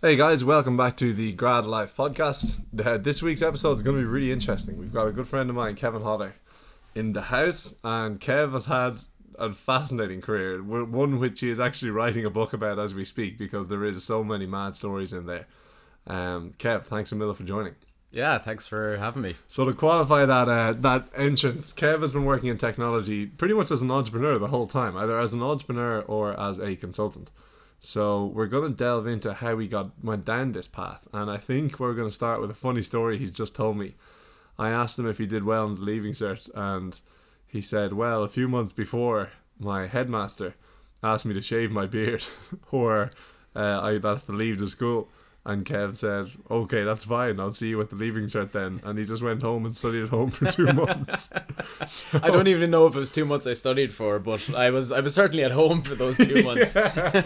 Hey guys, welcome back to the Grad Life podcast. Uh, this week's episode is going to be really interesting. We've got a good friend of mine, Kevin Hodder, in the house, and Kev has had a fascinating career, one which he is actually writing a book about as we speak because there is so many mad stories in there. Um, Kev, thanks a million for joining. Yeah, thanks for having me. So to qualify that uh, that entrance, Kev has been working in technology pretty much as an entrepreneur the whole time, either as an entrepreneur or as a consultant. So we're going to delve into how he got went down this path, and I think we're going to start with a funny story he's just told me. I asked him if he did well in the leaving cert, and he said, "Well, a few months before, my headmaster asked me to shave my beard, or uh, I'd have to leave the school." And Kev said, "Okay, that's fine. I'll see you at the leaving cert then." And he just went home and studied at home for two months. so, I don't even know if it was two months I studied for, but I was I was certainly at home for those two months. yeah.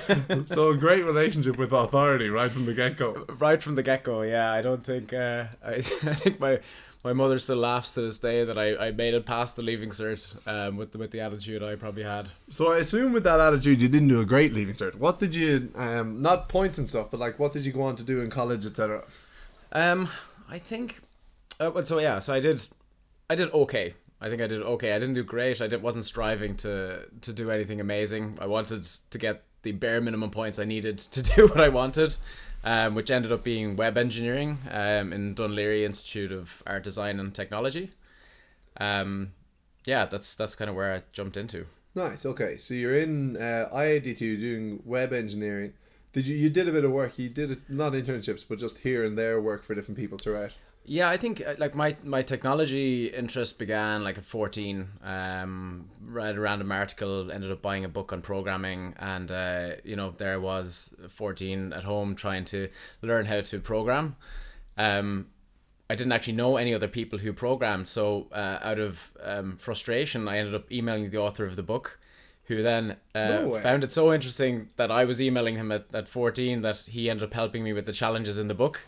so a great relationship with authority right from the get go. Right from the get go, yeah. I don't think uh, I I think my my mother still laughs to this day that I, I made it past the leaving cert um, with the, with the attitude I probably had. So I assume with that attitude you didn't do a great leaving cert. What did you um not points and stuff, but like what did you go on to do in college, etc. Um, I think. Uh, well, so yeah, so I did, I did okay. I think I did okay. I didn't do great. I did, wasn't striving to to do anything amazing. I wanted to get the bare minimum points I needed to do what I wanted um, which ended up being web engineering um, in Laoghaire Institute of Art Design and Technology. Um, yeah, that's that's kind of where I jumped into. Nice. Okay, so you're in uh, IADT doing web engineering. Did you you did a bit of work? You did it, not internships, but just here and there work for different people throughout. Yeah, I think uh, like my my technology interest began like at 14. Um, read a random article, ended up buying a book on programming, and uh, you know there I was 14 at home trying to learn how to program. Um, I didn't actually know any other people who programmed, so uh, out of um, frustration, I ended up emailing the author of the book, who then uh, no found it so interesting that I was emailing him at, at 14 that he ended up helping me with the challenges in the book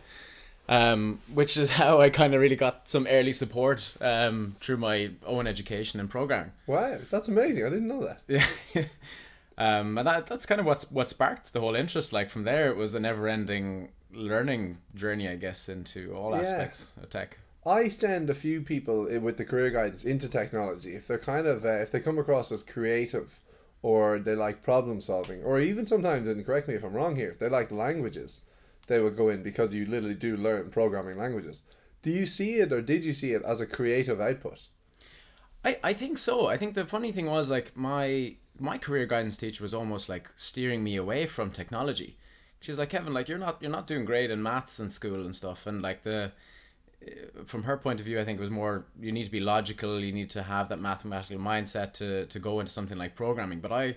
um, which is how I kind of really got some early support um, through my own education and programming. Wow, that's amazing! I didn't know that. Yeah. um, and that that's kind of what what sparked the whole interest. Like from there, it was a never-ending learning journey, I guess, into all yeah. aspects of tech. I send a few people with the career guidance into technology if they're kind of uh, if they come across as creative or they like problem solving or even sometimes and correct me if I'm wrong here if they like languages they would go in because you literally do learn programming languages. Do you see it or did you see it as a creative output? I, I think so. I think the funny thing was like my my career guidance teacher was almost like steering me away from technology. She's like Kevin, like you're not you're not doing great in maths in school and stuff, and like the from her point of view, I think it was more you need to be logical, you need to have that mathematical mindset to, to go into something like programming. But I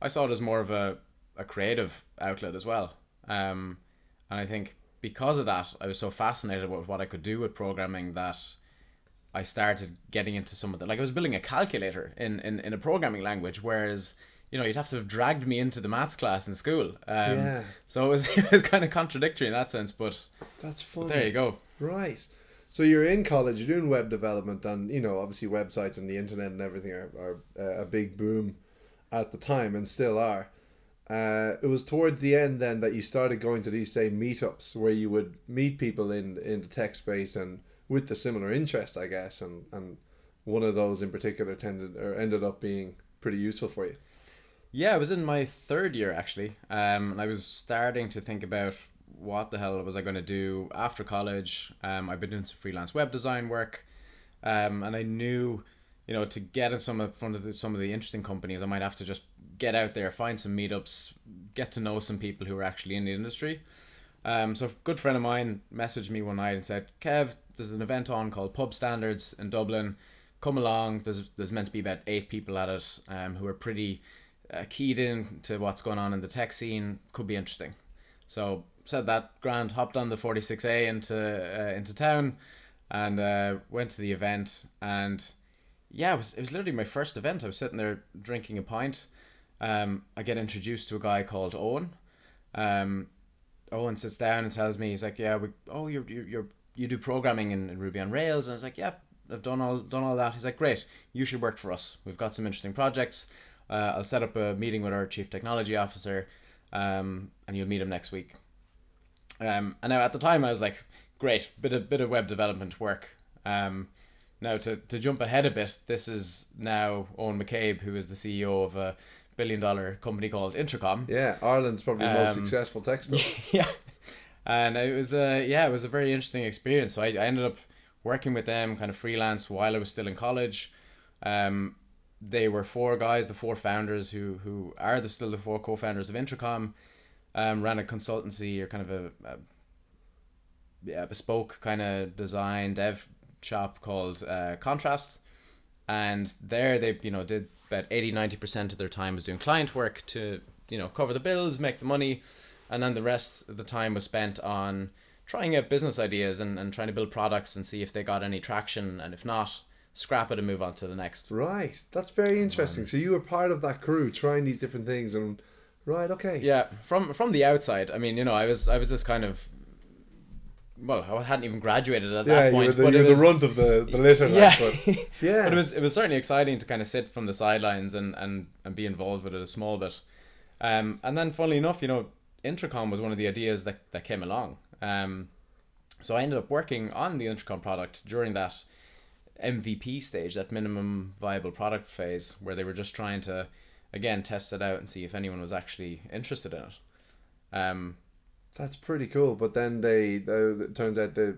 I saw it as more of a, a creative outlet as well. Um, and I think because of that, I was so fascinated with what I could do with programming that I started getting into some of the like I was building a calculator in, in, in a programming language, whereas you know you'd have to have dragged me into the maths class in school. Um, yeah. So it was it was kind of contradictory in that sense, but that's funny. But there you go. Right. So you're in college, you're doing web development, and you know obviously websites and the internet and everything are, are uh, a big boom at the time and still are. Uh, it was towards the end then that you started going to these same meetups where you would meet people in in the tech space and with the similar interest, I guess, and and one of those in particular tended or ended up being pretty useful for you. Yeah, I was in my third year actually, um, and I was starting to think about what the hell was I going to do after college. Um, I've been doing some freelance web design work, um, and I knew you know, to get in some of front of the, some of the interesting companies, I might have to just get out there, find some meetups, get to know some people who are actually in the industry. Um, so a good friend of mine messaged me one night and said, Kev, there's an event on called Pub Standards in Dublin. Come along. There's there's meant to be about eight people at it um, who are pretty uh, keyed in to what's going on in the tech scene. Could be interesting. So said that. Grant hopped on the 46A into uh, into town and uh, went to the event and yeah, it was it was literally my first event. I was sitting there drinking a pint. Um, I get introduced to a guy called Eoghan. Um, Eoghan sits down and tells me he's like, yeah, we oh you're you're, you're you do programming in, in Ruby on Rails, and I was like, yeah, I've done all done all that. He's like, great, you should work for us. We've got some interesting projects. Uh, I'll set up a meeting with our chief technology officer, um, and you'll meet him next week. Um, and now at the time I was like, great, bit of bit of web development work. Um, now to, to jump ahead a bit, this is now Eoghan McCabe, who is the CEO of a billion dollar company called Intercom. Yeah, Ireland's probably the most Um, successful tech store. yeah, and it was a yeah, it was a very interesting experience. So I, I ended up working with them kind of freelance while I was still in college. Um, they were four guys, the four founders who who are the, still the four co-founders of Intercom. Um, ran a consultancy or kind of a, a yeah, bespoke kind of design dev shop called uh, Contrast, and there they you know did about 80 90 percent of their time was doing client work to you know cover the bills, make the money, and then the rest of the time was spent on trying out business ideas and, and trying to build products and see if they got any traction, and if not, scrap it and move on to the next. Right, that's very interesting. So you were part of that crew trying these different things, and right, okay. Yeah, from from the outside, I mean, you know, I was I was this kind of well, I hadn't even graduated at Yeah, that you point, were the, but you were was, the runt of the, the litter, yeah, like, but yeah. but it was it was certainly exciting to kind of sit from the sidelines and and and be involved with it a small bit. Um, and then funnily enough, you know, Intercom was one of the ideas that that came along. Um, so I ended up working on the Intercom product during that MVP stage, that minimum viable product phase, where they were just trying to again test it out and see if anyone was actually interested in it. Um, That's pretty cool. But then they, uh, it turns out the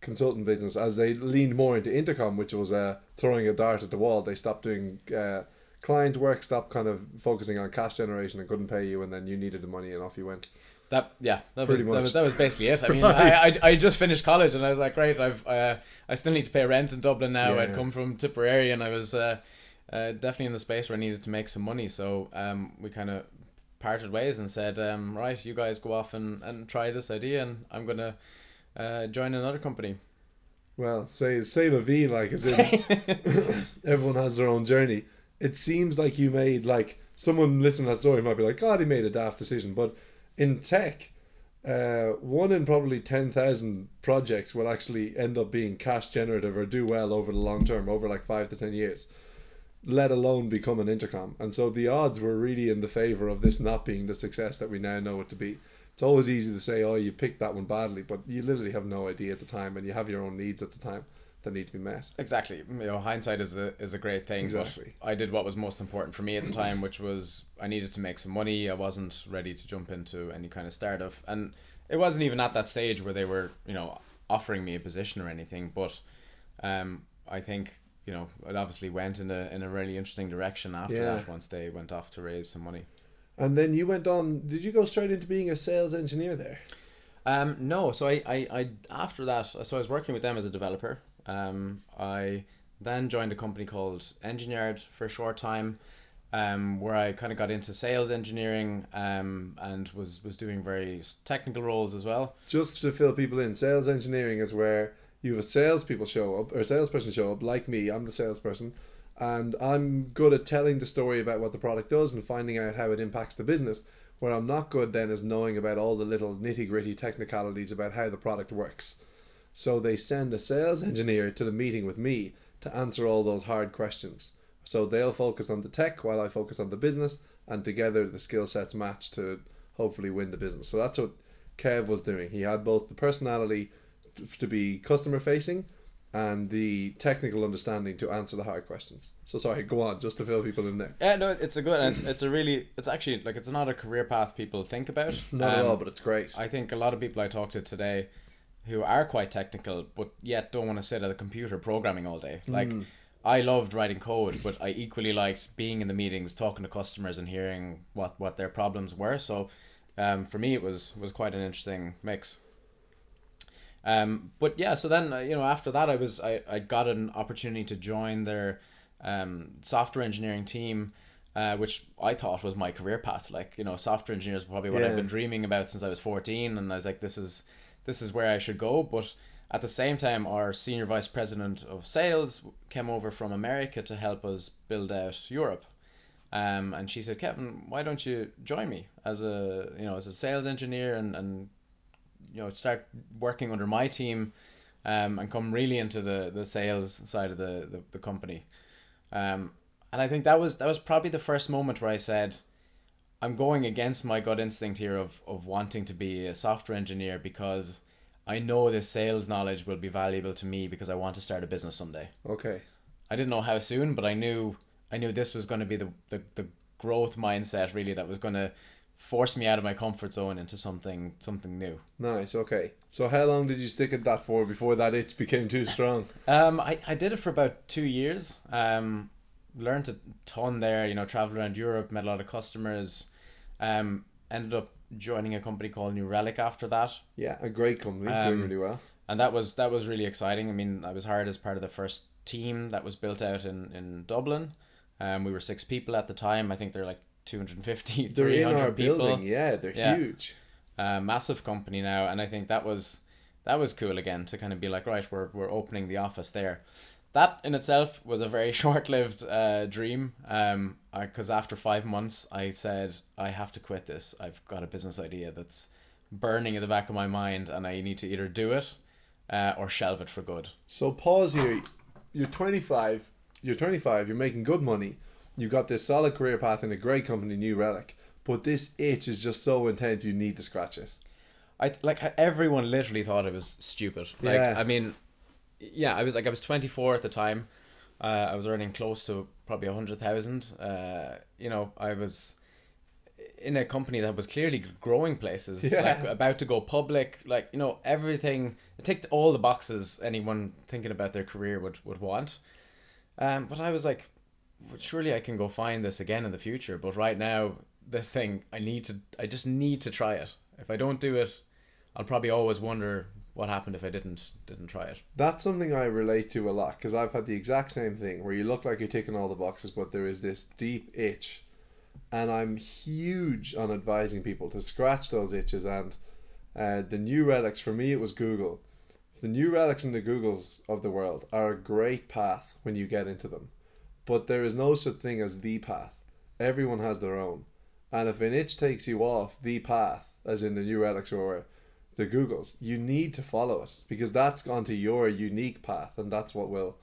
consultant business, as they leaned more into intercom, which was uh, throwing a dart at the wall, they stopped doing uh, client work, stopped kind of focusing on cash generation and couldn't pay you, and then you needed the money and off you went. That yeah, that was, that was that was basically it. I mean, Right. I, I I just finished college and I was like, great, I've uh, I still need to pay rent in Dublin now. I'd Yeah. come from Tipperary and I was uh, uh, definitely in the space where I needed to make some money. So um, we kind of parted ways and said, um, right, you guys go off and, and try this idea, and I'm gonna uh, join another company. Well, say say la vie, like as in everyone has their own journey. It seems like you made like someone listening to that story might be like, God, he made a daft decision. But in tech, uh, one in probably ten thousand projects will actually end up being cash generative or do well over the long term, over like five to ten years. Let alone become an intercom. And so the odds were really in the favor of this not being the success that we now know it to be. It's always easy to say, oh, you picked that one badly, but you literally have no idea at the time, and you have your own needs at the time that need to be met. Exactly. You know, hindsight is a is a great thing. but Exactly. I did what was most important for me at the time, which was I needed to make some money. I wasn't ready to jump into any kind of startup, and it wasn't even at that stage where they were, you know, offering me a position or anything. But um, I think you know it obviously went in a in a really interesting direction after Yeah. that once they went off to raise some money. And then you went on. Did you go straight into being a sales engineer there? Um, no, so I, I, I after that, so I was working with them as a developer. Um, I then joined a company called Engineered for a short time, um, where I kind of got into sales engineering, um, and was was doing various technical roles as well. Just to fill people in, sales engineering is where you have salespeople show up, or a salesperson show up, like me. I'm the salesperson, and I'm good at telling the story about what the product does and finding out how it impacts the business. Where I'm not good then is knowing about all the little nitty gritty technicalities about how the product works. So they send a sales engineer to the meeting with me to answer all those hard questions. So they'll focus on the tech while I focus on the business, and together the skill sets match to hopefully win the business. So that's what Kev was doing. He had both the personality to be customer facing and the technical understanding to answer the hard questions. So sorry, go on, just to fill people in there. Yeah, no, it's a good, it's, it's a really, it's actually like it's not a career path people think about. Not at Um, all, but it's great. I think a lot of people I talk to today who are quite technical but yet don't want to sit at a computer programming all day. Like Mm. I loved writing code, but I equally liked being in the meetings, talking to customers and hearing what, what their problems were. So um, for me it was was quite an interesting mix. Um, but yeah, so then uh, you know after that I was I, I got an opportunity to join their um, software engineering team, uh, which I thought was my career path. Like you know, software engineers is probably what I've been dreaming about since I was fourteen, and I was like, this is this is where I should go. But at the same time, our senior vice president of sales came over from America to help us build out Europe. Um, and she said, Kevin, why don't you join me as a you know as a sales engineer and, and you know start working under my team um, and come really into the, the sales side of the, the, the company. Um, and I think that was that was probably the first moment where I said, I'm going against my gut instinct here of of wanting to be a software engineer because I know this sales knowledge will be valuable to me because I want to start a business someday. Okay. I didn't know how soon, but I knew I knew this was going to be the, the, the growth mindset really that was going to force me out of my comfort zone into something something new. Nice. Okay. So how long did you stick at that for before that itch became too strong? Um, I, I did it for about two years. Um, learned a ton there. You know, traveled around Europe, met a lot of customers. Um, ended up joining a company called New Relic after that. Yeah, a great company, doing Um, really well. and that was that was really exciting. I mean, I was hired as part of the first team that was built out in in Dublin. Um, we were six people at the time. I think they're like 250, They're in our 300 people. building. Yeah, they're Yeah. huge. A massive company now, and I think that was that was cool again to kind of be like, right, we're we're opening the office there. That in itself was a very short-lived uh, dream. Um, because after five months, I said I have to quit this. I've got a business idea that's burning in the back of my mind, and I need to either do it, uh, or shelve it for good. So pause here. You're 25. You're 25. You're making good money. You've got this solid career path in a great company, New Relic. But this itch is just so intense. You need to scratch it. I like everyone literally thought it was stupid. Like Yeah. I mean, yeah, I was like I was 24 at the time. Uh, I was earning close to probably a hundred thousand. Uh, you know, I was in a company that was clearly growing places, Yeah. like about to go public, like you know everything. It ticked all the boxes anyone thinking about their career would would want. Um, but I was like, surely I can go find this again in the future. But right now, this thing, I need to, I just need to try it. If I don't do it, I'll probably always wonder what happened if I didn't didn't try it. That's something I relate to a lot because I've had the exact same thing where you look like you're ticking all the boxes, but there is this deep itch. And I'm huge on advising people to scratch those itches. And uh, the new relics, for me, it was Google. The new relics and the Googles of the world are a great path when you get into them. But there is no such thing as the path. Everyone has their own. And if an itch takes you off the path, as in the new relics or the Googles, you need to follow it because that's gone to your unique path, and that's what will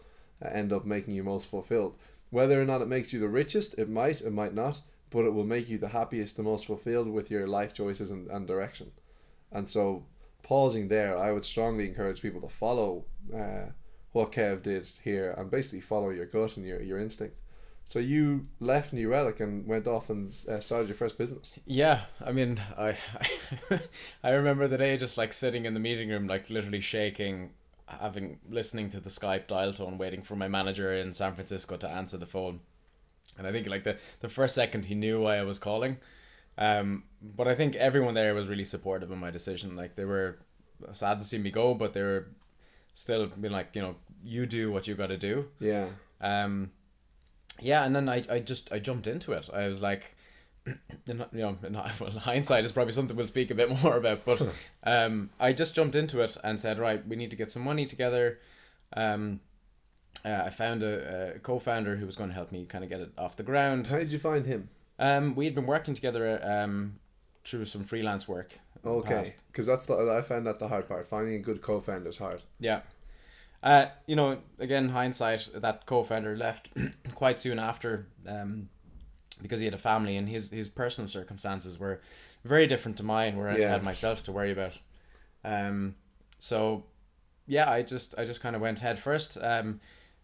uh, end up making you most fulfilled. Whether or not it makes you the richest, it might, it might not, but it will make you the happiest, the most fulfilled with your life choices and, and direction. And so, pausing there, I would strongly encourage people to follow uh, what Kev did here and basically follow your gut and your, your instinct. So you left New Relic and went off and uh, started your first business. Yeah, I mean, I I remember the day just like sitting in the meeting room, like literally shaking, having listening to the Skype dial tone, waiting for my manager in San Francisco to answer the phone. And I think like the the first second he knew why I was calling. Um, but I think everyone there was really supportive of my decision. Like they were sad to see me go, but they were still being like, you know, you do what you got to do. Yeah. Um, yeah, and then I, I just I jumped into it. I was like, you know, well, hindsight is probably something we'll speak a bit more about, but um, I just jumped into it and said, right, we need to get some money together. Um, uh, I found a, a co-founder who was going to help me kind of get it off the ground. How did you find him? Um, we had been working together um, through some freelance work. Okay, because that's the, I found that the hard part. Finding a good co-founder is hard. Yeah. Uh, you know, again, hindsight, that co-founder left quite soon after, um, because he had a family and his his personal circumstances were very different to mine, where I had myself to worry about. Um, so yeah, I just I just kind of went head first. Um,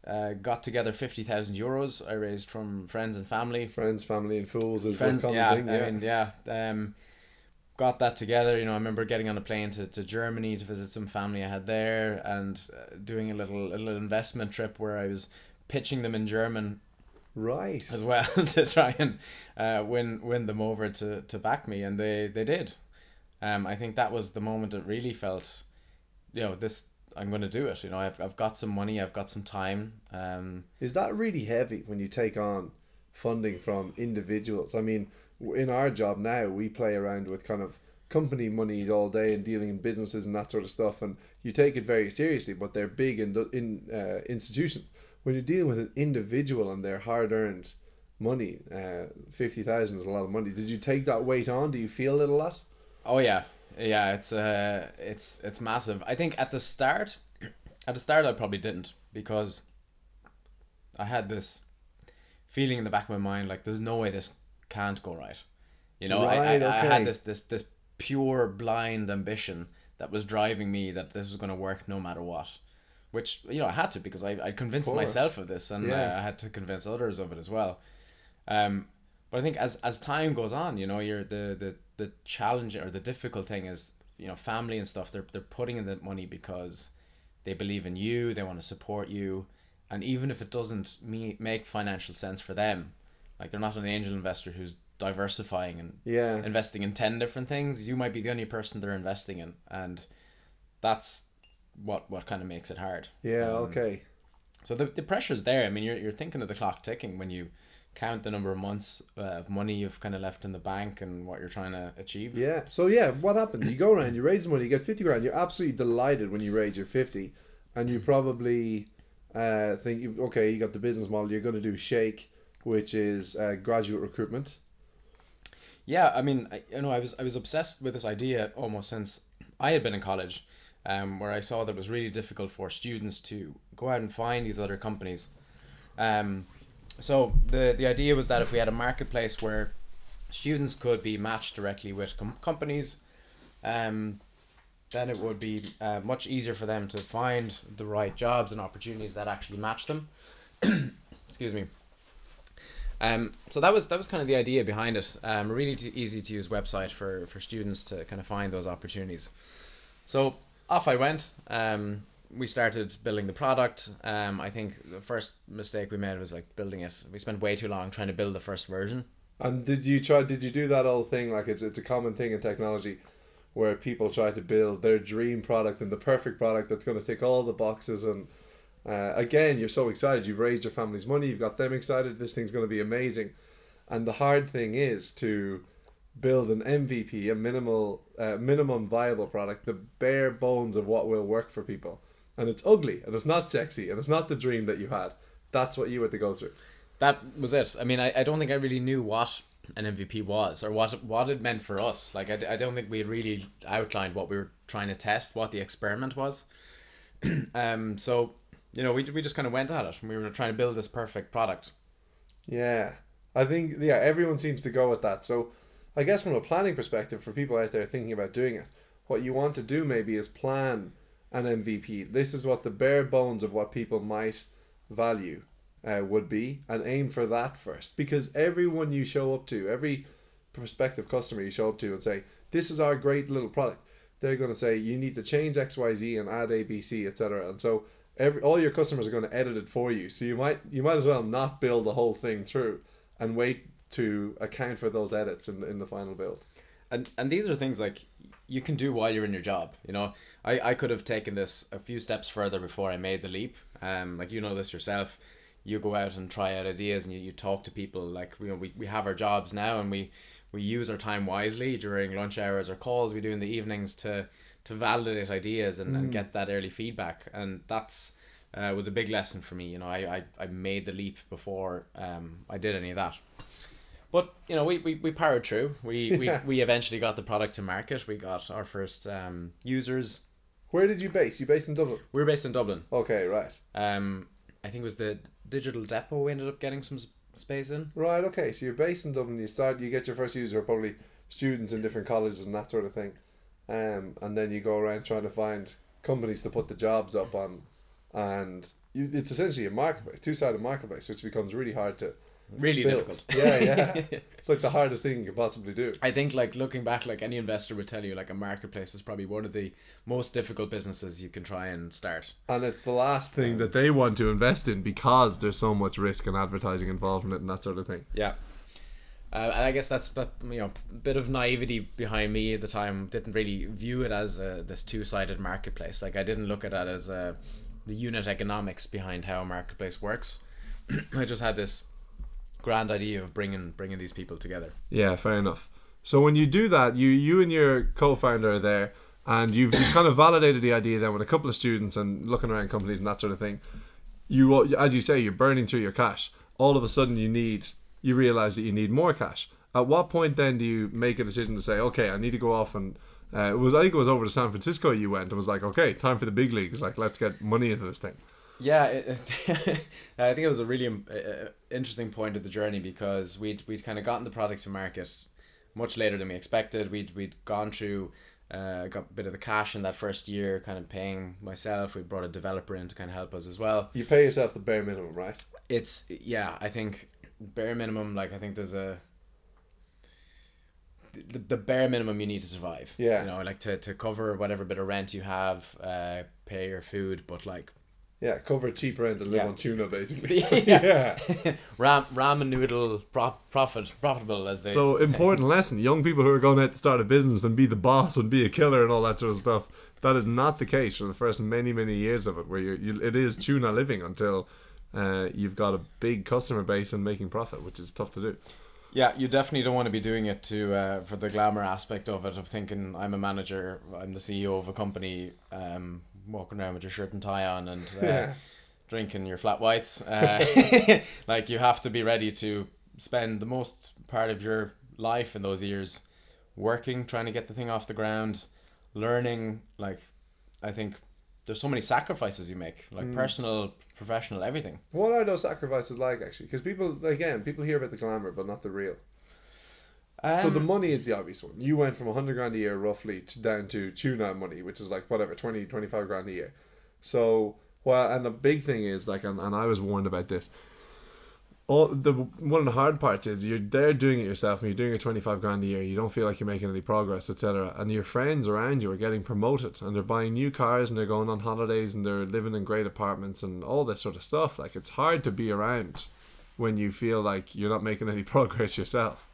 uh, got together fifty thousand euros. I raised from friends and family. Friends, family, and fools is Friends, yeah. Yeah. I mean, yeah. Um, got that together. You know, I remember getting on a plane to, to Germany to visit some family I had there, and uh, doing a little a little investment trip where I was pitching them in German right. as well to try and uh, win win them over to, to back me, and they they did. Um, I think that was the moment it really felt, you know, this I'm going to do it. You know, I've I've got some money, I've got some time. Um, Is that really heavy when you take on funding from individuals? I mean, in our job now, we play around with kind of company monies all day and dealing in businesses and that sort of stuff, and you take it very seriously. But they're big in in uh, institutions. When you're dealing with an individual and their hard-earned money, uh, fifty thousand is a lot of money. Did you take that weight on? Do you feel it a lot? Oh yeah, yeah. It's uh, it's it's massive. I think at the start, at the start I probably didn't because I had this feeling in the back of my mind like there's no way this can't go right. You know, I, Right, I, I okay. had this this this pure blind ambition that was driving me that this was going to work no matter what. Which you know I had to because I I Of convinced myself of this and Yeah. uh, I had to convince others of it as well. Um, but I think as as time goes on, you know, you're the the the challenge or the difficult thing is, you know, family and stuff. They're they're putting in the money because they believe in you, they want to support you, and even if it doesn't me- make financial sense for them, like they're not an angel investor who's diversifying and Yeah. investing in 10 different things, you might be the only person they're investing in, and that's what what kind of makes it hard. Yeah, Um, okay. so the the pressure's there. I mean, you're you're thinking of the clock ticking when you count the number of months uh, of money you've kind of left in the bank and what you're trying to achieve. Yeah. So yeah, what happens? You go around, you raise money, you get fifty grand. You're absolutely delighted when you raise your fifty, and you probably uh, think, you- okay, you got the business model. You're going to do Shake, which is uh, graduate recruitment. Yeah, I mean, I, you know, I was I was obsessed with this idea almost since I had been in college, um, where I saw that it was really difficult for students to go out and find these other companies. Um, so the the idea was that if we had a marketplace where students could be matched directly with com- companies, um, then it would be uh, much easier for them to find the right jobs and opportunities that actually match them. Excuse me. Um, so that was that was kind of the idea behind it. Um, really t- easy to use website for for students to kind of find those opportunities. So off I went. Um, we started building the product. Um, I think the first mistake we made was like building it. We spent way too long trying to build the first version. And did you try? Did you do that old thing? Like it's it's a common thing in technology, where people try to build their dream product and the perfect product that's going to tick all the boxes. And uh, again, you're so excited. You've raised your family's money. You've got them excited. This thing's going to be amazing. And the hard thing is to build an MVP, a minimal, uh, minimum viable product, the bare bones of what will work for people. And it's ugly, and it's not sexy, and it's not the dream that you had. That's what you had to go through. That was it. I mean, I, I don't think I really knew what an MVP was or what what it meant for us. Like I, I don't think we really outlined what we were trying to test, what the experiment was. um, so you know, we we just kind of went at it, and we were trying to build this perfect product. Yeah, I think yeah, everyone seems to go with that. So, I guess from a planning perspective, for people out there thinking about doing it, what you want to do maybe is plan an MVP. This is what the bare bones of what people might value uh, would be, and aim for that first. Because everyone you show up to, every prospective customer you show up to and say, "This is our great little product," they're going to say, "You need to change X, Y, Z and add A, B, C, etc." And so every all your customers are going to edit it for you. So you might you might as well not build the whole thing through and wait to account for those edits in in the final build. And and these are things like you can do while you're in your job. You know, I, I could have taken this a few steps further before I made the leap. Um, like you know this yourself. You go out and try out ideas and you, you talk to people. Like you know, we, we have our jobs now and we, we use our time wisely during lunch hours or calls we do in the evenings to to validate ideas and, and Mm. get that early feedback. And that's uh, was a big lesson for me. You know, I, I, I made the leap before um, I did any of that. But you know, we, we, we powered through. We, we we eventually got the product to market. We got our first um, users. Where did you base? You based in Dublin? We were based in Dublin. Okay, right. Um, I think it was the digital depot we ended up getting some space in. Right, okay. So you're based in Dublin, you start you get your first user probably students in different colleges and that sort of thing. Um, and then you go around trying to find companies to put the jobs up on and you, it's essentially a marketplace, two sided marketplace, which becomes really hard to Really build. difficult. Yeah, yeah. It's like the hardest thing you can possibly do. I think like looking back, like any investor would tell you, like a marketplace is probably one of the most difficult businesses you can try and start. And it's the last thing that they want to invest in because there's so much risk and advertising involved in it and that sort of thing. Yeah. Uh, and I guess that's that you know a bit of naivety behind me at the time. Didn't really view it as a, this two-sided marketplace. Like I didn't look at it as a, the unit economics behind how a marketplace works. I just had this grand idea of bringing bringing these people together. Yeah, fair enough. So when you do that, you you and your co-founder are there, and you've, kind of validated the idea then with a couple of students and looking around companies and that sort of thing. You, as you say, you're burning through your cash. All of a sudden, you need you realize that you need more cash. At what point then do you make a decision to say, okay, I need to go off and uh, it was I think it was over to San Francisco you went. It was like, okay, time for the big leagues. Like, let's get money into this thing. Yeah, it, I think it was a really um, uh, interesting point of the journey because we'd we'd kind of gotten the product to market much later than we expected. We'd we'd gone through. Uh, got a bit of the cash in that first year, kind of paying myself. We brought a developer in to kind of help us as well. You pay yourself the bare minimum, right? It's yeah, I think bare minimum. Like I think there's a the, the bare minimum you need to survive. Yeah. You know, like to, to cover whatever bit of rent you have, uh, pay your food, but like Yeah, cover cheap rent and live Yeah. on tuna, basically. yeah, ram ramen noodle prof, profit profitable as they So say. important lesson: young people who are going out to start a business and be the boss and be a killer and all that sort of stuff. That is not the case for the first many many years of it, where you're, you it is tuna living until uh, you've got a big customer base and making profit, which is tough to do. Yeah, you definitely don't want to be doing it to uh, for the glamour aspect of it of thinking I'm a manager, I'm the CEO of a company, um, walking around with your shirt and tie on and uh, drinking your flat whites. Uh, like you have to be ready to spend the most part of your life in those years working, trying to get the thing off the ground, learning. Like I think there's so many sacrifices you make, like Mm. personal, professional, everything. What are those sacrifices like, actually? Because people, again, people hear about the glamour, but not the real. So the Um, money is the obvious one. You went from 100 grand a year roughly to down to tuna money, which is like whatever 20, 25 grand a year. So well, and the big thing is like, and, and I was warned about this. All the one of the hard parts is you're there doing it yourself, and you're doing it 25 grand a year. You don't feel like you're making any progress, etc. And your friends around you are getting promoted, and they're buying new cars, and they're going on holidays, and they're living in great apartments, and all this sort of stuff. Like it's hard to be around when you feel like you're not making any progress yourself.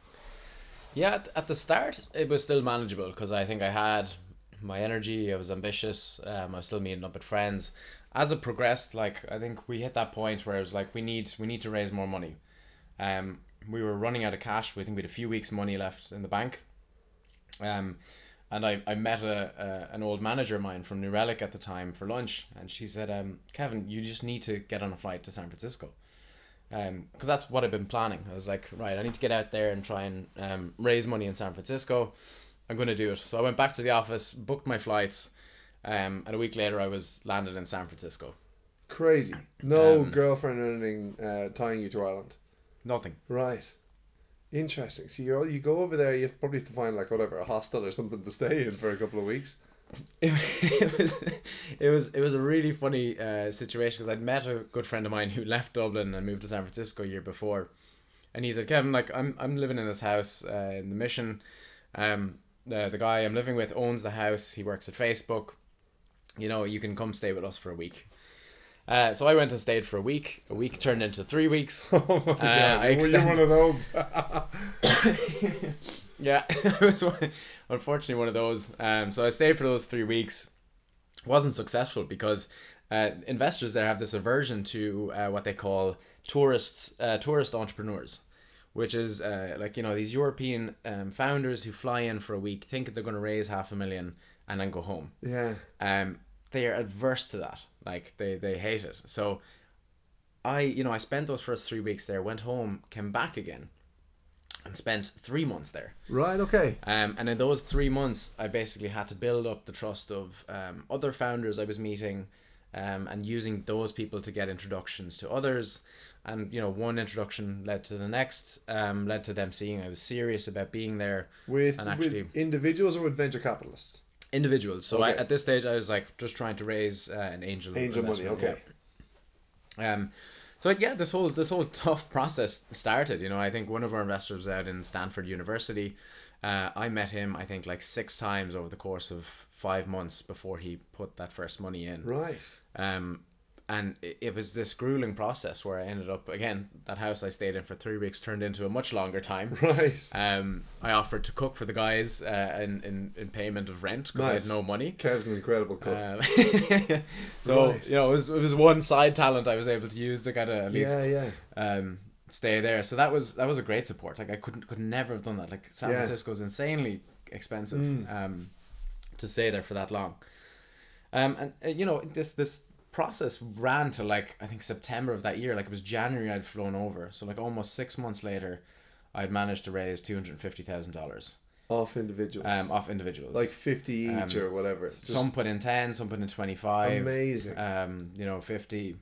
Yeah, at- at the start it was still manageable because I think I had my energy. I was ambitious. Um, I was still meeting up with friends. As it progressed, like I think we hit that point where it was like we need we need to raise more money. Um, we were running out of cash. We think we had a few weeks' money left in the bank. Um, and I, I met a, a an old manager of mine from New Relic at the time for lunch, and she said, um, Kevin, you just need to get on a flight to San Francisco um because that's what I've been planning. I was like, right, I need to get out there and try and um, raise money in San Francisco. I'm going to do it. So I went back to the office, booked my flights, um, and a week later I was landed in San Francisco. Crazy. No Um, girlfriend or anything uh, tying you to Ireland. Nothing. Right. Interesting. So you you go over there, you have probably have to find like whatever a hostel or something to stay in for a couple of weeks. It, it was it was it was a really funny uh, situation because I'd met a good friend of mine who left Dublin and moved to San Francisco a year before, and he said, Kevin, like I'm I'm living in this house uh, in the Mission. Um, the the guy I'm living with owns the house. He works at Facebook. You know, you can come stay with us for a week. Uh, so I went and stayed for a week. A week turned into three weeks. oh my god, I you're, you're one of those. yeah, it was one, unfortunately one of those. Um, so I stayed for those three weeks. Wasn't successful because uh, investors there have this aversion to uh, what they call tourists, uh, tourist entrepreneurs, which is uh, like you know these European um, founders who fly in for a week, think they're going to raise half a million, and then go home. yeah. Um, they are adverse to that. Like they they hate it. So I you know I spent those first three weeks there, went home, came back again, and spent three months there. Right. Okay. Um, and in those three months, I basically had to build up the trust of um, other founders I was meeting, um, and using those people to get introductions to others. And you know, one introduction led to the next, um, led to them seeing I was serious about being there. With, And actually- with individuals or with venture capitalists? Individuals. So I, at this stage, I was like just trying to raise uh, an angel. Angel money. Okay. yeah. Um, so yeah, this whole this whole tough process started. You know, I think one of our investors out in Stanford University. Uh, I met him, I think, like six times over the course of five months before he put that first money in. Right. Um, and it, it was this grueling process where I ended up again that house I stayed in for three weeks turned into a much longer time. Right. Um, I offered to cook for the guys uh, in, in in payment of rent because I had no money. Kev's an incredible cook. Um, so Right. you know, it was, it was one side talent I was able to use to kind of at least yeah. Yeah. um, stay there. So that was that was a great support. Like I couldn't could never have done that. Like San Yeah. Francisco's insanely expensive Mm. um, to stay there for that long. Um, and uh, you know this this process ran to like I think September of that year. Like it was January I'd flown over. So like almost six months later, I'd managed to raise two hundred fifty thousand dollars Off individuals. um, off individuals. like 50 each um, or whatever. Just some put in ten, some put in twenty five. amazing. Um, you know fifty.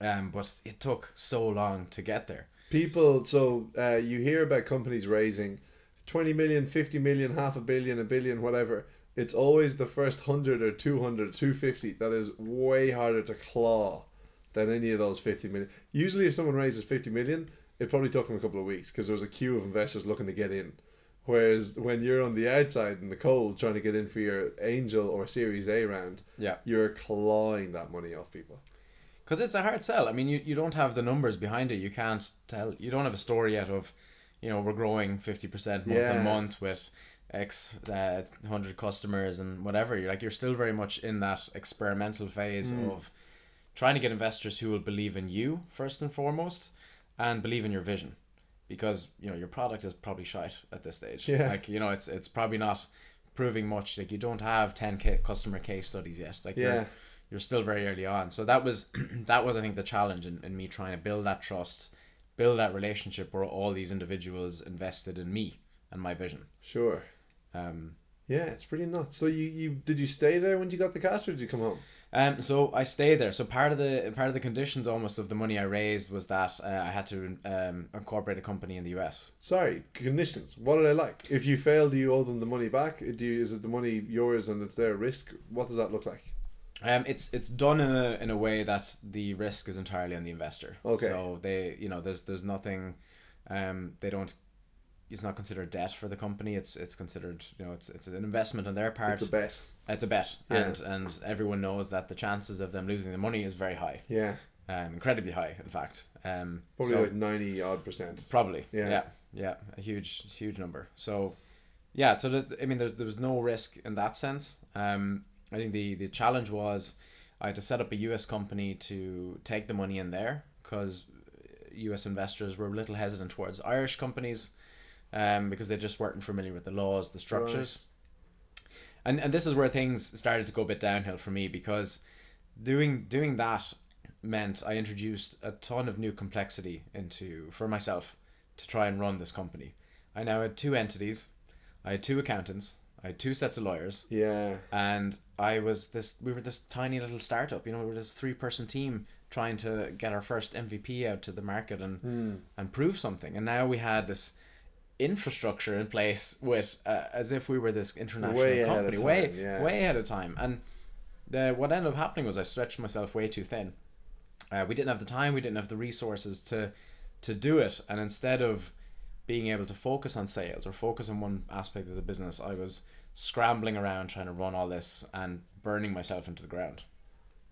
Um, but it took so long to get there. People, so uh, you hear about companies raising 20 million, 50 million, half a billion, a billion, whatever, it's always the first 100 or 200, 250 that is way harder to claw than any of those 50 million. Usually, if someone raises 50 million, it probably took them a couple of weeks because there was a queue of investors looking to get in. Whereas when you're on the outside in the cold trying to get in for your angel or Series A round, Yeah. you're clawing that money off people. Because it's a hard sell. I mean, you, you don't have the numbers behind it. You can't tell. You don't have a story yet of, you know, we're growing 50% month Yeah. on month with X uh, 100 customers and whatever. You're like, you're still very much in that experimental phase Mm. of trying to get investors who will believe in you first and foremost and believe in your vision. Because, you know, your product is probably shite at this stage. Yeah. Like, you know, it's it's probably not proving much. Like, you don't have 10 ca- customer case studies yet. Like, you're, Yeah. you're still very early on. So that was that was I think the challenge in, in me trying to build that trust, build that relationship where all these individuals invested in me and my vision. Sure. Um, Yeah, it's pretty nuts. So you, you did you stay there when you got the cash or did you come home? um, so I stayed there. So part of the part of the conditions almost of the money I raised was that uh, I had to um, incorporate a company in the US. Sorry, conditions. What are they like? If you fail, do you owe them the money back? Do you, is it the money yours and it's their risk? What does that look like? Um, it's it's done in a in a way that the risk is entirely on the investor. Okay. So they you know there's there's nothing, um, they don't. It's not considered debt for the company. It's it's considered you know it's it's an investment on their part. It's a bet. It's a bet, Yeah. and and everyone knows that the chances of them losing the money is very high, Yeah, um, incredibly high, in fact. Um, probably so- like ninety odd percent. Probably. Yeah. Yeah. Yeah. A huge, huge number. So, yeah. So that, I mean, there's there was no risk in that sense. Um, I think the the challenge was I had to set up a U.S. company to take the money in there because U.S. investors were a little hesitant towards Irish companies, um, because they just weren't familiar with the laws, the structures. And and this is where things started to go a bit downhill for me because doing doing that meant I introduced a ton of new complexity into for myself to try and run this company. I now had two entities, I had two accountants, I had two sets of lawyers, Yeah, and I was this we were this tiny little startup, you know, we were this three person team trying to get our first MVP out to the market and Hmm. and prove something. And now we had this infrastructure in place with uh, as if we were this international Way company, time, way yeah. way ahead of time. And the what ended up happening was I stretched myself way too thin. Uh, we didn't have the time, we didn't have the resources to to do it, and instead of being able to focus on sales or focus on one aspect of the business, I was scrambling around trying to run all this and burning myself into the ground.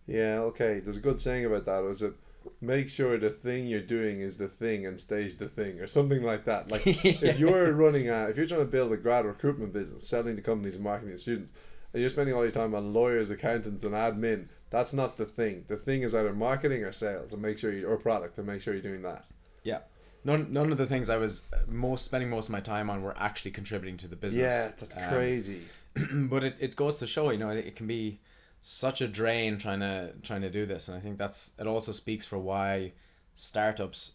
yeah. Okay, there's a good saying about that. Was it make sure the thing you're doing is the thing and stays the thing, or something like that. Like if you're running a, if you're trying to build a grad recruitment business, selling to companies and marketing to students, and you're spending all your time on lawyers, accountants, and admin, that's not the thing. The thing is either marketing or sales, and make sure you or product, and make sure you're doing that. Yeah. None, none of the things I was uh, most spending most of my time on were actually contributing to the business. Yeah, that's Um, crazy. but it, it goes to show, you know, it, it can be such a drain trying to trying to do this, and I think that's it. Also speaks for why startups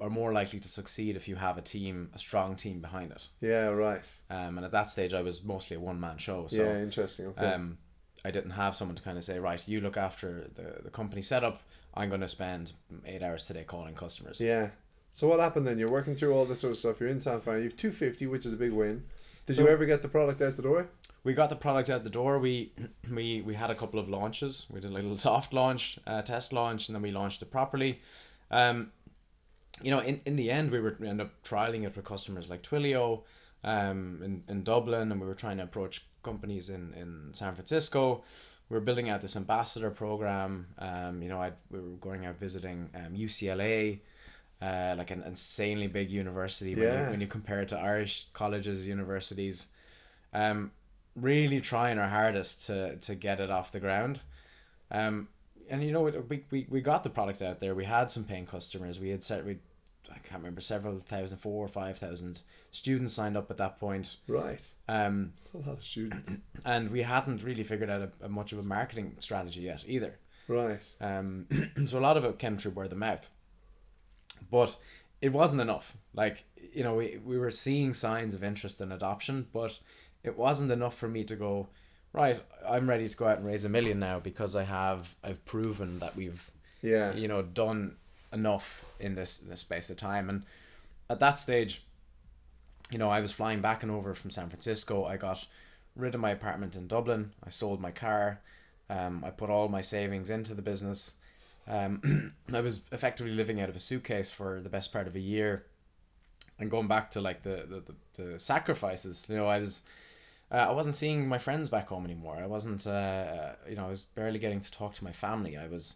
are more likely to succeed if you have a team, a strong team behind it. Yeah, right. Um, and at that stage, I was mostly a one man show, so yeah, interesting. Okay. um, I didn't have someone to kind of say, right, you look after the the company setup. I'm going to spend eight hours today calling customers. yeah. So what happened then? You're working through all this sort of stuff. You're in San Fran. You've 250, which is a big win. Did So- you ever get the product out the door? We got the product out the door. We we we had a couple of launches. We did a little soft launch, uh, test launch, and then we launched it properly. Um, you know, in, in the end, we were we ended up trialing it with customers like Twilio, um, in in Dublin, and we were trying to approach companies in in San Francisco. We were building out this ambassador program. Um, you know, I we were going out visiting um, UCLA. Uh, like an insanely big university when, you, when you compare it to Irish colleges, universities. Um, really trying our hardest to to get it off the ground. Um, and you know, we, we we got the product out there. We had some paying customers. We had set we I can't remember several thousand, four or five thousand students signed up at that point. Right. Um, a lot of students. and we hadn't really figured out a, a much of a marketing strategy yet either. right. Um, so a lot of it came through word of mouth. But it wasn't enough. Like, you know, we, we were seeing signs of interest and adoption, but it wasn't enough for me to go, right, I'm ready to go out and raise a million now because I have I've proven that we've Yeah. you know done enough in this in this space of time. And at that stage, you know, I was flying back and over from San Francisco. I got rid of my apartment in Dublin. I sold my car. Um, I put all my savings into the business. Um, I was effectively living out of a suitcase for the best part of a year. And going back to like the, the, the, the sacrifices, you know, I was uh, I wasn't seeing my friends back home anymore. I wasn't, uh, you know, I was barely getting to talk to my family. I was,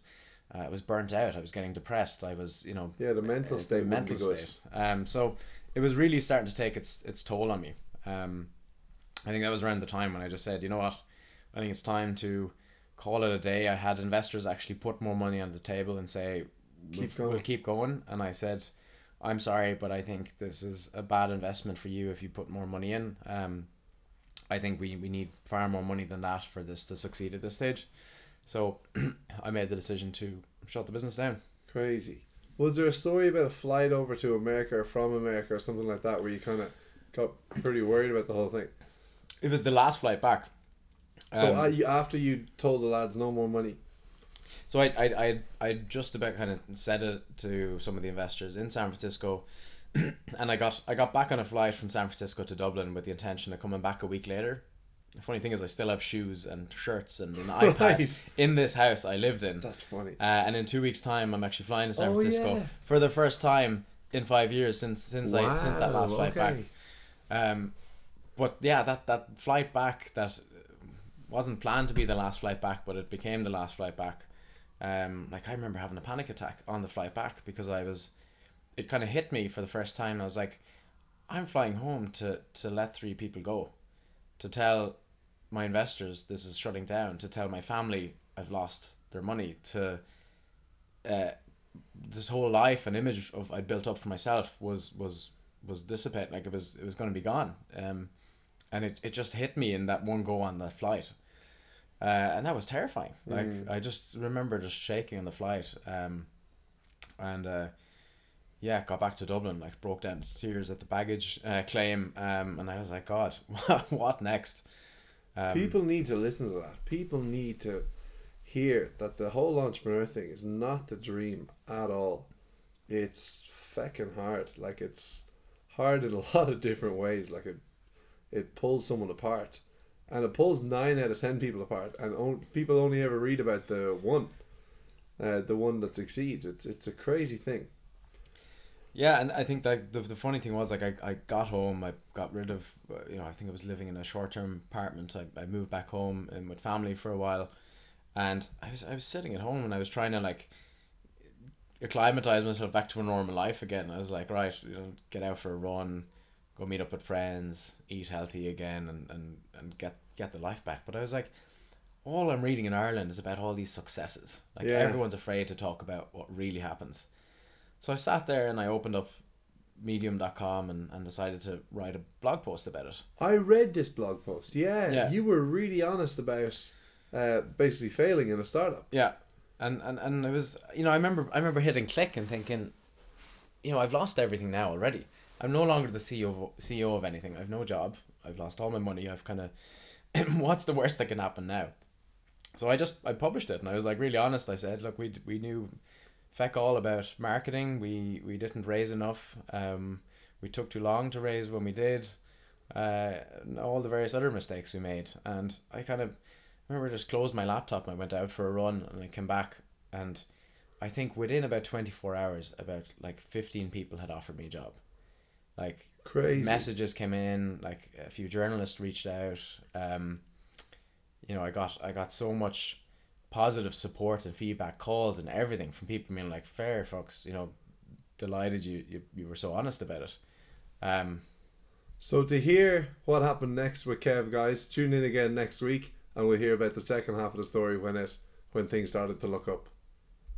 uh, I was burnt out. I was getting depressed. I was, you know, Yeah, the mental uh, state the mental state. Um, so it was really starting to take its its toll on me. Um, I think that was around the time when I just said, you know what, I think it's time to call it a day. I had investors actually put more money on the table and say, Keep going. we'll keep going. And I said, I'm sorry, but I think this is a bad investment for you if you put more money in. Um, I think we, we need far more money than that for this to succeed at this stage. So I made the decision to shut the business down. Crazy. Was there a story about a flight over to America or from America or something like that where you kind of got pretty worried about the whole thing? It was the last flight back. so Um, after you told the lads no more money, So I I I I just about kind of said it to some of the investors in San Francisco, and I got I got back on a flight from San Francisco to Dublin with the intention of coming back a week later. The funny thing is, I still have shoes and shirts and an iPad Right. in this house I lived in. that's funny. Uh, and in two weeks' time, I'm actually flying to San Oh, Francisco yeah. for the first time in five years since since I since that last flight back. Um, but yeah, that that flight back that wasn't planned to be the last flight back, but it became the last flight back. Um, like I remember having a panic attack on the flight back because I was, it kind of hit me for the first time. I was like, I'm flying home to to let three people go, to tell my investors this is shutting down, to tell my family I've lost their money, to uh, this whole life and image of I'd built up for myself was was was dissipating. Like it was it was going to be gone. Um, and it, it just hit me in that one go on the flight. Uh, and that was terrifying. Like Mm. I just remember just shaking on the flight. Um, and uh, yeah, got back to Dublin, like broke down tears at the baggage uh, claim. Um, and I was like, God, what next? Um, People need to listen to that. People need to hear that the whole entrepreneur thing is not the dream at all. It's fucking hard. Like it's hard in a lot of different ways. Like it, it pulls someone apart, and it pulls nine out of ten people apart. And on, people only ever read about the one, uh, the one that succeeds. It's it's a crazy thing. Yeah, and I think that the, the funny thing was like I, I got home, I got rid of uh, you know I think I was living in a short term apartment. I, I moved back home and with family for a while, and I was I was sitting at home and I was trying to like acclimatize myself back to a normal life again. I was like, right, you know, get out for a run, go meet up with friends, eat healthy again, and, and, and get get the life back. But I was like, all I'm reading in Ireland is about all these successes. Like Yeah. everyone's afraid to talk about what really happens. So I sat there and I opened up medium.com and, and decided to write a blog post about it. I read this blog post. Yeah, Yeah. you were really honest about uh, basically failing in a startup. Yeah. And, and and it was you know I remember I remember hitting click and thinking, you know I've lost everything now already. I'm no longer the CEO of, CEO of anything. I've no job. I've lost all my money. I've kind of what's the worst that can happen now? So I just I published it and I was like really honest. I said, look, we we knew feck all about marketing. We we didn't raise enough. Um, we took too long to raise when we did. Uh, all the various other mistakes we made. And I kind of I remember just closed my laptop and I went out for a run and I came back and I think within about 24 hours about like 15 people had offered me a job. Like Crazy. messages came in, like a few journalists reached out. Um, you know, I got I got so much positive support and feedback, calls and everything from people being like, "Fair, folks, you know, delighted you you, you were so honest about it." Um, So to hear what happened next with Kev, guys, tune in again next week, and we'll hear about the second half of the story when it when things started to look up.